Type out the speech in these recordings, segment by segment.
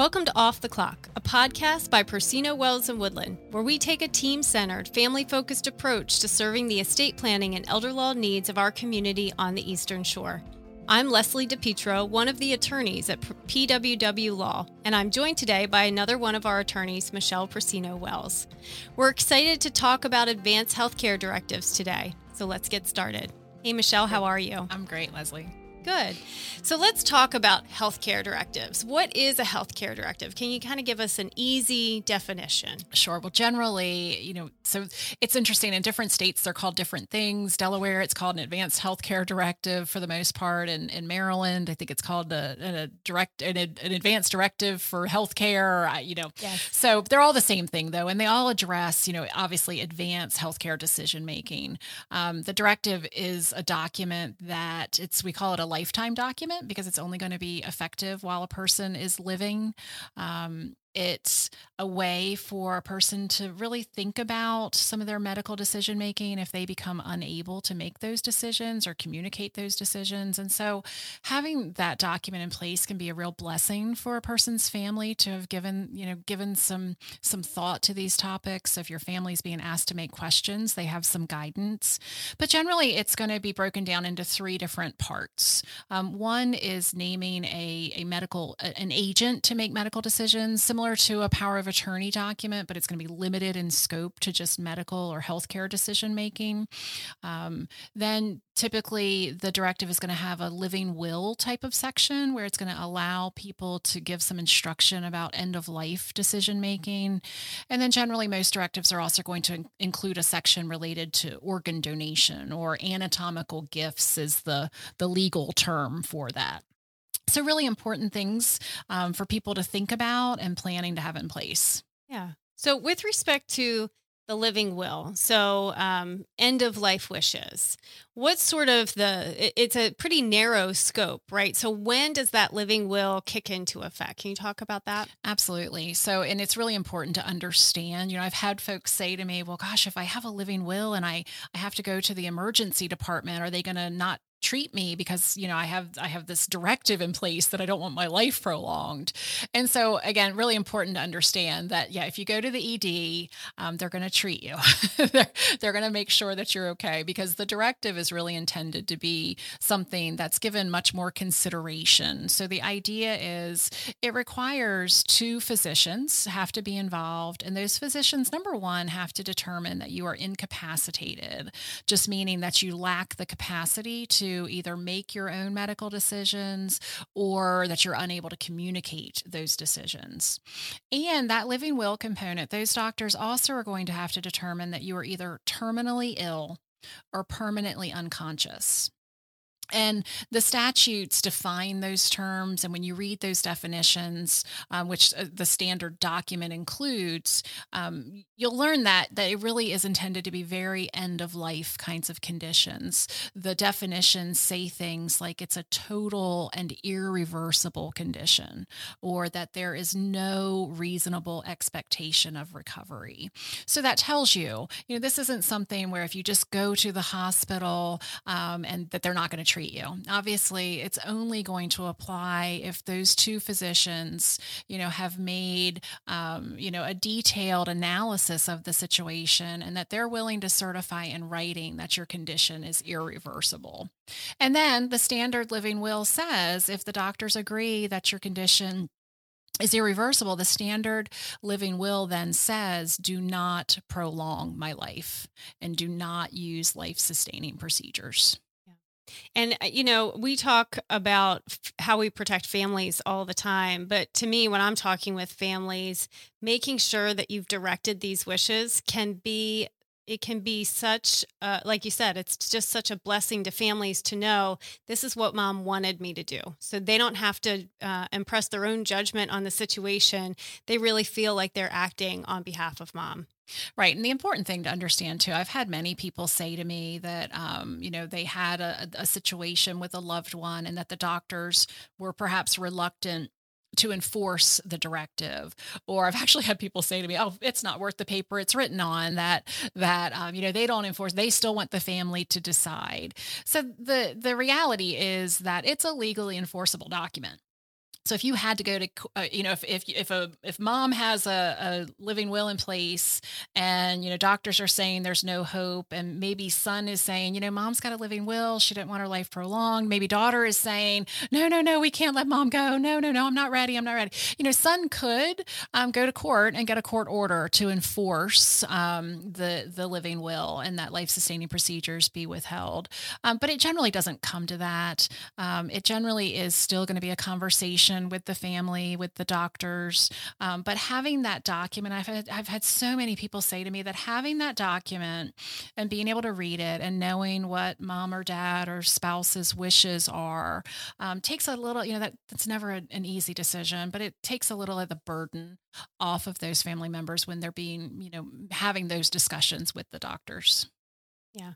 Welcome to Off the Clock, a podcast by Procino Wells and Woodland, where we take a team centered, family focused approach to serving the estate planning and elder law needs of our community on the Eastern Shore. I'm Leslie DiPietro, one of the attorneys at PWW Law, and I'm joined today by another one of our attorneys, Michele Procino Wells. We're excited to talk about advanced healthcare directives today, so let's get started. Hey, Michele, how are you? I'm great, Leslie. Good. So let's talk about healthcare directives. What is a healthcare directive? Can you kind of give us an easy definition? Sure. Well, generally, you know, so it's interesting. In different states, they're called different things. Delaware, it's called an advanced healthcare directive for the most part. And in Maryland, I think it's called a, a direct an, an, advanced directive for healthcare. You know, yes. so they're all the same thing though, and they all address, you know, obviously advanced healthcare decision making. Um, the directive is a document that it's we call it a lifetime document because it's only going to be effective while a person is living. Um, it's a way for a person to really think about some of their medical decision making if they become unable to make those decisions or communicate those decisions. And so having that document in place can be a real blessing for a person's family to have given, you know, given some some thought to these topics. If your family's being asked to make questions, they have some guidance. But generally it's going to be broken down into three different parts. Um, one is naming a, a medical an agent to make medical decisions similar to a power of attorney document, but it's going to be limited in scope to just medical or healthcare decision making. Um, then typically the directive is going to have a living will type of section where it's going to allow people to give some instruction about end of life decision making. And then generally, most directives are also going to include a section related to organ donation or anatomical gifts, is the, the legal term for that. So, really important things um, for people to think about and planning to have in place. Yeah. So, with respect to the living will, so um, end of life wishes, what sort of the, it's a pretty narrow scope, right? So, when does that living will kick into effect? Can you talk about that? Absolutely. So, and it's really important to understand. You know, I've had folks say to me, well, gosh, if I have a living will and I, I have to go to the emergency department, are they going to not treat me because you know i have i have this directive in place that i don't want my life prolonged. And so again really important to understand that yeah if you go to the ed um, they're going to treat you. They're, they're going to make sure that you're okay because the directive is really intended to be something that's given much more consideration. So the idea is it requires two physicians have to be involved and those physicians number one have to determine that you are incapacitated just meaning that you lack the capacity to either make your own medical decisions or that you're unable to communicate those decisions. And that living will component, those doctors also are going to have to determine that you are either terminally ill or permanently unconscious. And the statutes define those terms. And when you read those definitions, um, which uh, the standard document includes, um, you'll learn that, that it really is intended to be very end of life kinds of conditions. The definitions say things like it's a total and irreversible condition, or that there is no reasonable expectation of recovery. So that tells you, you know, this isn't something where if you just go to the hospital um, and that they're not going to treat treat you. Obviously, it's only going to apply if those two physicians, you know, have made, um, you know, a detailed analysis of the situation and that they're willing to certify in writing that your condition is irreversible. And then the standard living will says if the doctors agree that your condition is irreversible, the standard living will then says, do not prolong my life and do not use life sustaining procedures. And, uh, you know, we talk about f- how we protect families all the time. But to me, when I'm talking with families, making sure that you've directed these wishes can be it can be such uh, like you said it's just such a blessing to families to know this is what mom wanted me to do so they don't have to uh, impress their own judgment on the situation they really feel like they're acting on behalf of mom Right. And the important thing to understand too, I've had many people say to me that, um, you know, they had a, a situation with a loved one and that the doctors were perhaps reluctant to enforce the directive or i've actually had people say to me oh it's not worth the paper it's written on that that um, you know they don't enforce they still want the family to decide so the the reality is that it's a legally enforceable document so if you had to go to, uh, you know, if if if a if mom has a, a living will in place, and you know doctors are saying there's no hope, and maybe son is saying, you know, mom's got a living will, she didn't want her life prolonged. Maybe daughter is saying, no, no, no, we can't let mom go. No, no, no, I'm not ready. I'm not ready. You know, son could um, go to court and get a court order to enforce um, the the living will and that life sustaining procedures be withheld. Um, but it generally doesn't come to that. Um, it generally is still going to be a conversation with the family, with the doctors. Um, but having that document, I've had, I've had so many people say to me that having that document and being able to read it and knowing what mom or dad or spouse's wishes are um, takes a little, you know, that that's never a, an easy decision, but it takes a little of the burden off of those family members when they're being, you know, having those discussions with the doctors. Yeah.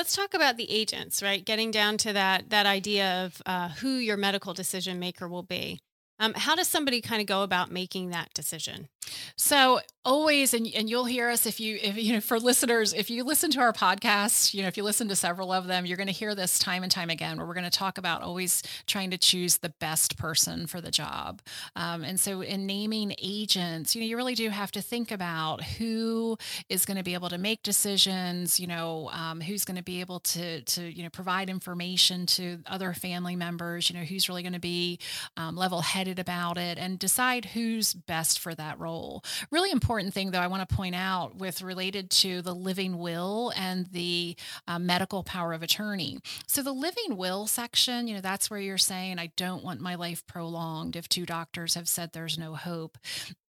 Let's talk about the agents, right? Getting down to that that idea of uh, who your medical decision maker will be. Um, how does somebody kind of go about making that decision? So always, and, and you'll hear us if you, if you know, for listeners, if you listen to our podcast, you know, if you listen to several of them, you're going to hear this time and time again, where we're going to talk about always trying to choose the best person for the job. Um, and so in naming agents, you know, you really do have to think about who is going to be able to make decisions, you know, um, who's going to be able to, to, you know, provide information to other family members, you know, who's really going to be um, level headed about it and decide who's best for that role role. Really important thing, though, I want to point out with related to the living will and the uh, medical power of attorney. So, the living will section, you know, that's where you're saying, I don't want my life prolonged if two doctors have said there's no hope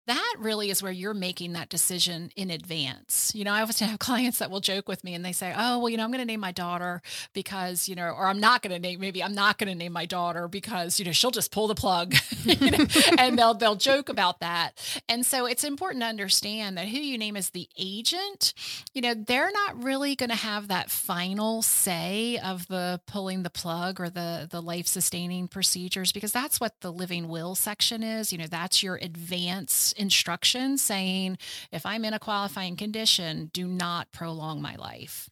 that really is where you're making that decision in advance. You know, I often have clients that will joke with me and they say, "Oh, well, you know, I'm going to name my daughter because, you know, or I'm not going to name maybe I'm not going to name my daughter because, you know, she'll just pull the plug." you know? and they'll they'll joke about that. And so it's important to understand that who you name as the agent, you know, they're not really going to have that final say of the pulling the plug or the the life sustaining procedures because that's what the living will section is. You know, that's your advance instructions saying, if I'm in a qualifying condition, do not prolong my life.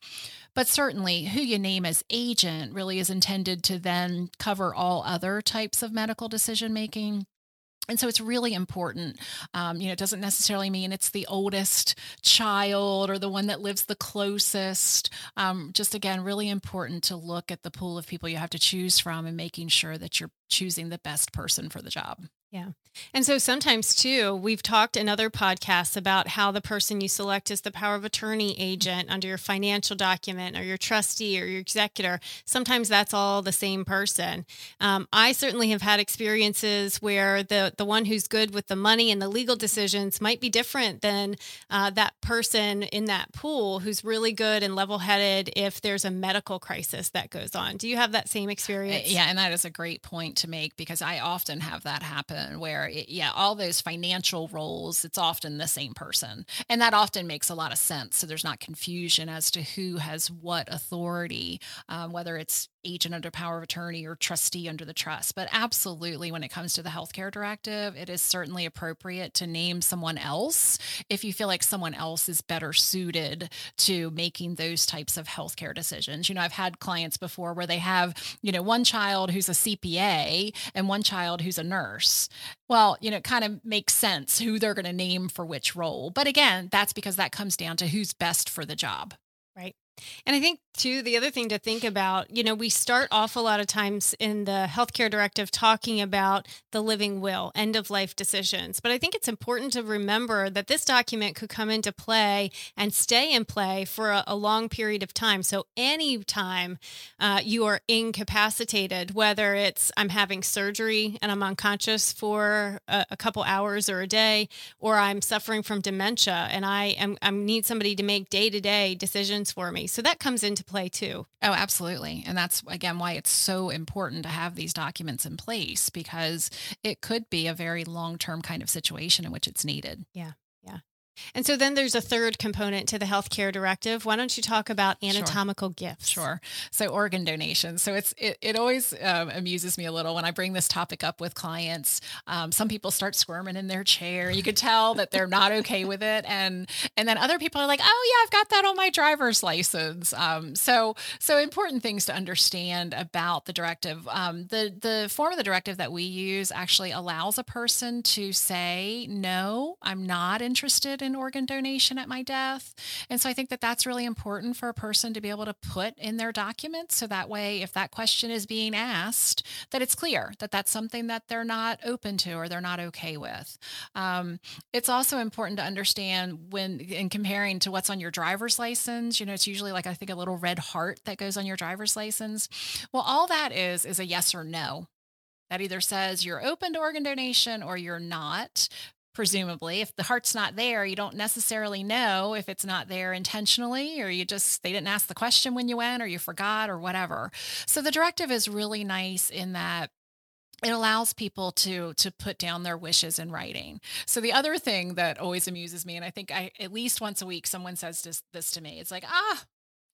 But certainly, who you name as agent really is intended to then cover all other types of medical decision making. And so it's really important. Um, you know, it doesn't necessarily mean it's the oldest child or the one that lives the closest. Um, just again, really important to look at the pool of people you have to choose from and making sure that you're choosing the best person for the job. Yeah. And so sometimes too, we've talked in other podcasts about how the person you select as the power of attorney agent under your financial document or your trustee or your executor, sometimes that's all the same person. Um, I certainly have had experiences where the, the one who's good with the money and the legal decisions might be different than uh, that person in that pool who's really good and level headed if there's a medical crisis that goes on. Do you have that same experience? Yeah. And that is a great point to make because I often have that happen where it, yeah all those financial roles it's often the same person and that often makes a lot of sense so there's not confusion as to who has what authority um, whether it's agent under power of attorney or trustee under the trust. But absolutely, when it comes to the healthcare directive, it is certainly appropriate to name someone else if you feel like someone else is better suited to making those types of healthcare decisions. You know, I've had clients before where they have, you know, one child who's a CPA and one child who's a nurse. Well, you know, it kind of makes sense who they're going to name for which role. But again, that's because that comes down to who's best for the job. Right. And I think, too, the other thing to think about, you know, we start off a lot of times in the healthcare directive talking about the living will, end of life decisions. But I think it's important to remember that this document could come into play and stay in play for a, a long period of time. So, anytime uh, you are incapacitated, whether it's I'm having surgery and I'm unconscious for a, a couple hours or a day, or I'm suffering from dementia and I am I need somebody to make day to day decisions for me. So that comes into play too. Oh, absolutely. And that's again why it's so important to have these documents in place because it could be a very long term kind of situation in which it's needed. Yeah. And so then there's a third component to the healthcare directive. Why don't you talk about anatomical sure. gifts? Sure. So organ donation. So it's it, it always um, amuses me a little when I bring this topic up with clients. Um, some people start squirming in their chair. You could tell that they're not okay with it, and and then other people are like, oh yeah, I've got that on my driver's license. Um, so so important things to understand about the directive. Um, the the form of the directive that we use actually allows a person to say no, I'm not interested in organ donation at my death. And so I think that that's really important for a person to be able to put in their documents. So that way, if that question is being asked, that it's clear that that's something that they're not open to or they're not okay with. Um, it's also important to understand when, in comparing to what's on your driver's license, you know, it's usually like I think a little red heart that goes on your driver's license. Well, all that is is a yes or no. That either says you're open to organ donation or you're not presumably. If the heart's not there you don't necessarily know if it's not there intentionally or you just they didn't ask the question when you went or you forgot or whatever. So the directive is really nice in that it allows people to to put down their wishes in writing. So the other thing that always amuses me and i think i at least once a week someone says this, this to me. It's like ah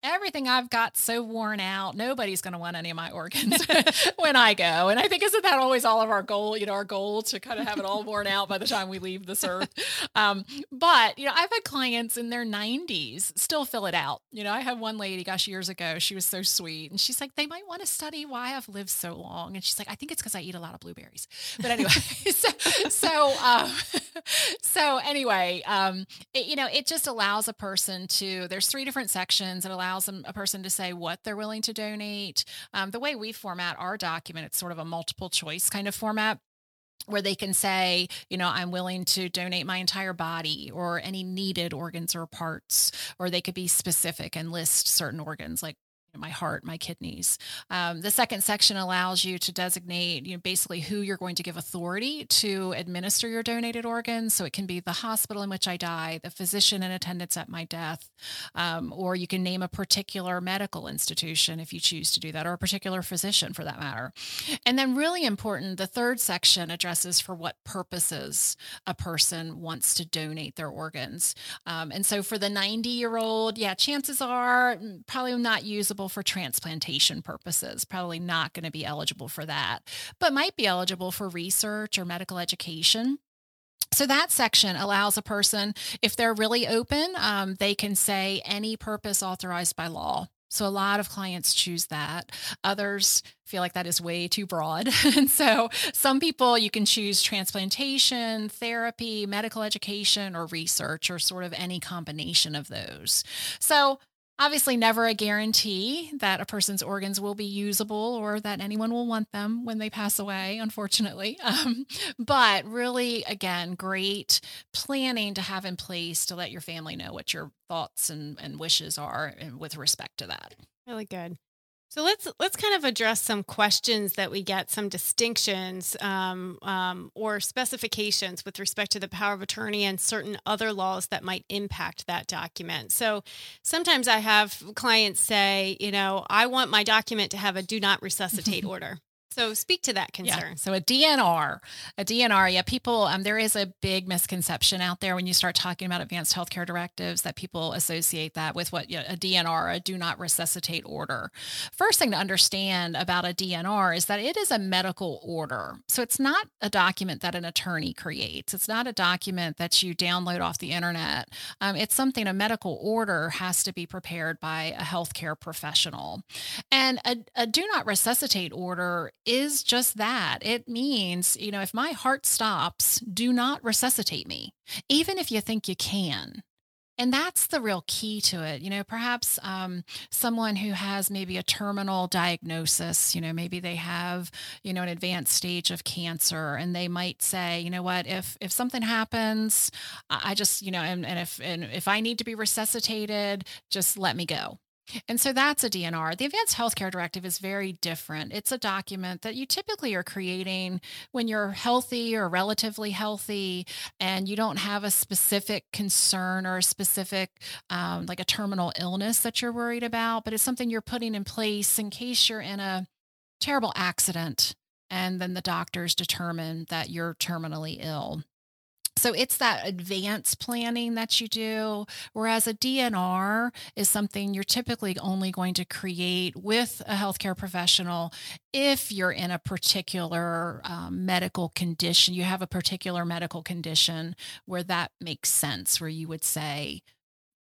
everything I've got so worn out. Nobody's going to want any of my organs when I go. And I think isn't that always all of our goal? You know, our goal to kind of have it all worn out by the time we leave this earth. Um, but you know, I've had clients in their 90s still fill it out. You know, I had one lady, gosh, years ago. She was so sweet, and she's like, they might want to study why I've lived so long. And she's like, I think it's because I eat a lot of blueberries. But anyway, so so um, so anyway, um, it, you know, it just allows a person to. There's three different sections. It allows them, a person to say what they're willing to donate. Um, the way we format our document, it's sort of a multiple choice kind of format where they can say, you know, I'm willing to donate my entire body or any needed organs or parts, or they could be specific and list certain organs like my heart, my kidneys. Um, the second section allows you to designate, you know, basically who you're going to give authority to administer your donated organs. So it can be the hospital in which I die, the physician in attendance at my death, um, or you can name a particular medical institution if you choose to do that, or a particular physician for that matter. And then, really important, the third section addresses for what purposes a person wants to donate their organs. Um, and so for the 90 year old, yeah, chances are mm, probably not usable eligible for transplantation purposes, probably not going to be eligible for that, but might be eligible for research or medical education. So that section allows a person, if they're really open, um, they can say any purpose authorized by law. So a lot of clients choose that. Others feel like that is way too broad. and so some people you can choose transplantation, therapy, medical education, or research, or sort of any combination of those. So Obviously, never a guarantee that a person's organs will be usable or that anyone will want them when they pass away, unfortunately. Um, but really, again, great planning to have in place to let your family know what your thoughts and, and wishes are with respect to that. Really good. So let's let's kind of address some questions that we get, some distinctions um, um, or specifications with respect to the power of attorney and certain other laws that might impact that document. So sometimes I have clients say, you know, I want my document to have a do not resuscitate order. So speak to that concern. Yeah. So a DNR, a DNR, yeah, people, um, there is a big misconception out there when you start talking about advanced healthcare directives that people associate that with what you know, a DNR, a do not resuscitate order. First thing to understand about a DNR is that it is a medical order. So it's not a document that an attorney creates. It's not a document that you download off the internet. Um, it's something a medical order has to be prepared by a healthcare professional. And a, a do not resuscitate order is just that. It means, you know, if my heart stops, do not resuscitate me, even if you think you can. And that's the real key to it. You know, perhaps um, someone who has maybe a terminal diagnosis, you know, maybe they have, you know, an advanced stage of cancer and they might say, you know what, if if something happens, I just, you know, and, and if and if I need to be resuscitated, just let me go. And so that's a DNR. The Advanced Healthcare Directive is very different. It's a document that you typically are creating when you're healthy or relatively healthy and you don't have a specific concern or a specific, um, like a terminal illness that you're worried about, but it's something you're putting in place in case you're in a terrible accident and then the doctors determine that you're terminally ill. So it's that advanced planning that you do, whereas a DNR is something you're typically only going to create with a healthcare professional if you're in a particular um, medical condition. You have a particular medical condition where that makes sense, where you would say,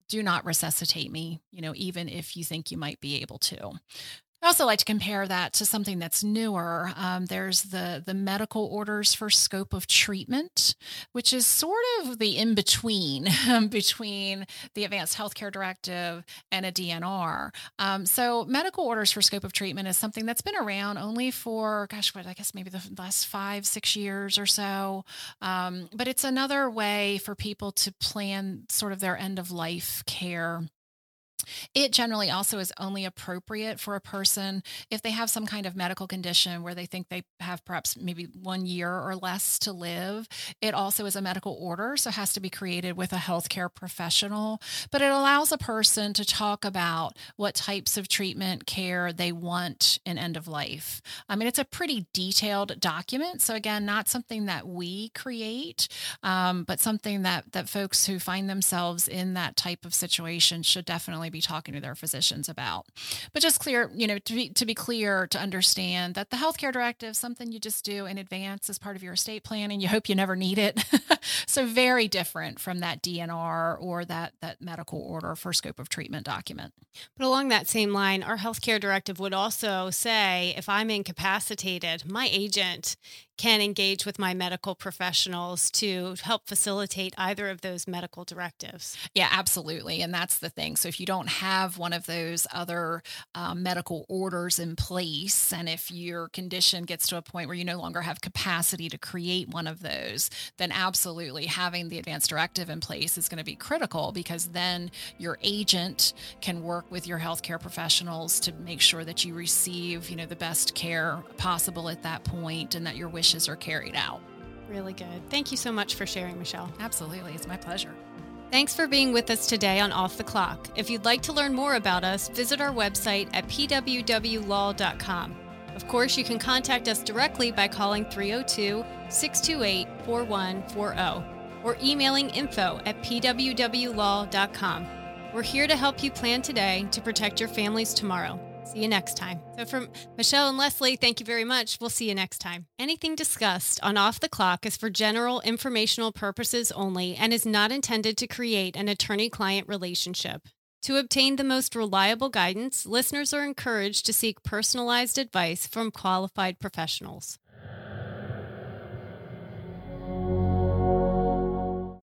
do not resuscitate me, you know, even if you think you might be able to. I also like to compare that to something that's newer. Um, there's the the medical orders for scope of treatment, which is sort of the in between between the Advanced Healthcare Directive and a DNR. Um, so medical orders for scope of treatment is something that's been around only for gosh, what I guess maybe the last five six years or so. Um, but it's another way for people to plan sort of their end of life care it generally also is only appropriate for a person if they have some kind of medical condition where they think they have perhaps maybe one year or less to live. It also is a medical order, so has to be created with a healthcare professional. But it allows a person to talk about what types of treatment care they want in end of life. I mean, it's a pretty detailed document. So again, not something that we create, um, but something that that folks who find themselves in that type of situation should definitely be talking to their physicians about. But just clear, you know, to be, to be clear, to understand that the healthcare directive, something you just do in advance as part of your estate planning. You hope you never need it. so very different from that DNR or that that medical order for scope of treatment document. But along that same line, our healthcare directive would also say if I'm incapacitated, my agent can engage with my medical professionals to help facilitate either of those medical directives. Yeah, absolutely. And that's the thing. So if you don't have one of those other um, medical orders in place, and if your condition gets to a point where you no longer have capacity to create one of those, then absolutely having the advanced directive in place is going to be critical because then your agent can work with your healthcare professionals to make sure that you receive, you know, the best care possible at that point and that your wish wishes are carried out. Really good. Thank you so much for sharing, Michele. Absolutely. It's my pleasure. Thanks for being with us today on Off the Clock. If you'd like to learn more about us, visit our website at pwwlaw.com. Of course, you can contact us directly by calling 302 628 4140 or emailing info at pwwlaw.com. We're here to help you plan today to protect your families tomorrow. See you next time. So, from Michele and Leslie, thank you very much. We'll see you next time. Anything discussed on Off the Clock is for general informational purposes only and is not intended to create an attorney client relationship. To obtain the most reliable guidance, listeners are encouraged to seek personalized advice from qualified professionals.